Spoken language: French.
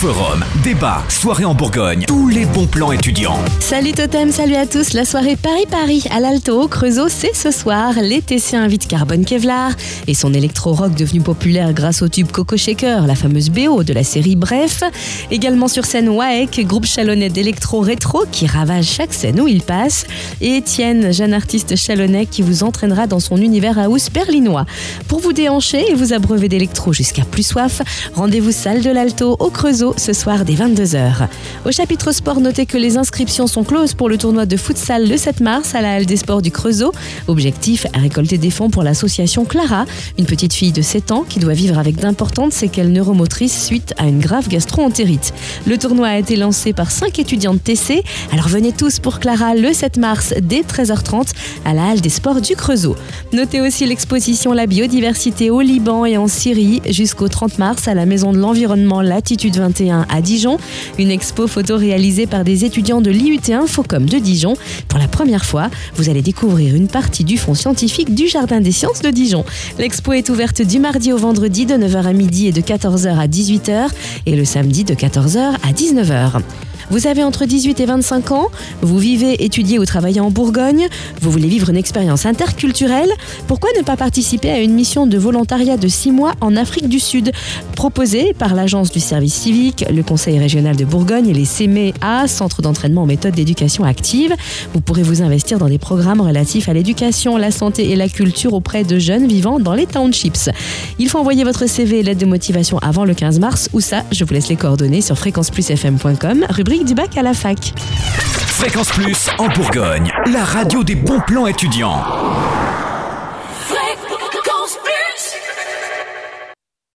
Forum, débat, soirée en Bourgogne, tous les bons plans étudiants. Salut Totem, salut à tous. La soirée Paris-Paris à l'Alto au Creusot, c'est ce soir. Les TC invitent Carbone Kevlar et son électro-rock devenu populaire grâce au tube Coco Shaker, la fameuse BO de la série Bref. Également sur scène Waek, groupe chalonnais d'électro-rétro qui ravage chaque scène où il passe. Et Étienne, jeune artiste chalonnais qui vous entraînera dans son univers house berlinois. Pour vous déhancher et vous abreuver d'électro jusqu'à plus soif, rendez-vous salle de l'Alto au Creusot ce soir dès 22h. Au chapitre sport, notez que les inscriptions sont closes pour le tournoi de futsal le 7 mars à la Halle des Sports du Creusot. Objectif récolter des fonds pour l'association Clara, une petite fille de 7 ans qui doit vivre avec d'importantes séquelles neuromotrices suite à une grave gastro-entérite. Le tournoi a été lancé par 5 étudiants de TC, alors venez tous pour Clara le 7 mars dès 13h30 à la Halle des Sports du Creusot. Notez aussi l'exposition La biodiversité au Liban et en Syrie jusqu'au 30 mars à la Maison de l'Environnement Latitude 21 à Dijon. Une expo photo réalisée par des étudiants de l'IUT Infocom de Dijon. Pour la première fois, vous allez découvrir une partie du fonds scientifique du Jardin des Sciences de Dijon. L'expo est ouverte du mardi au vendredi de 9h à midi et de 14h à 18h et le samedi de 14h à 19h. Vous avez entre 18 et 25 ans, vous vivez, étudiez ou travaillez en Bourgogne, vous voulez vivre une expérience interculturelle, pourquoi ne pas participer à une mission de volontariat de 6 mois en Afrique du Sud? Proposée par l'Agence du service civique, le Conseil régional de Bourgogne et les CMEA, Centre d'entraînement en méthode d'éducation active. Vous pourrez vous investir dans des programmes relatifs à l'éducation, la santé et la culture auprès de jeunes vivant dans les townships. Il faut envoyer votre CV et lettre de motivation avant le 15 mars. Ou ça, je vous laisse les coordonnées sur fréquenceplusfm.com, rubrique du bac à la fac. Fréquence Plus en Bourgogne, la radio des bons plans étudiants.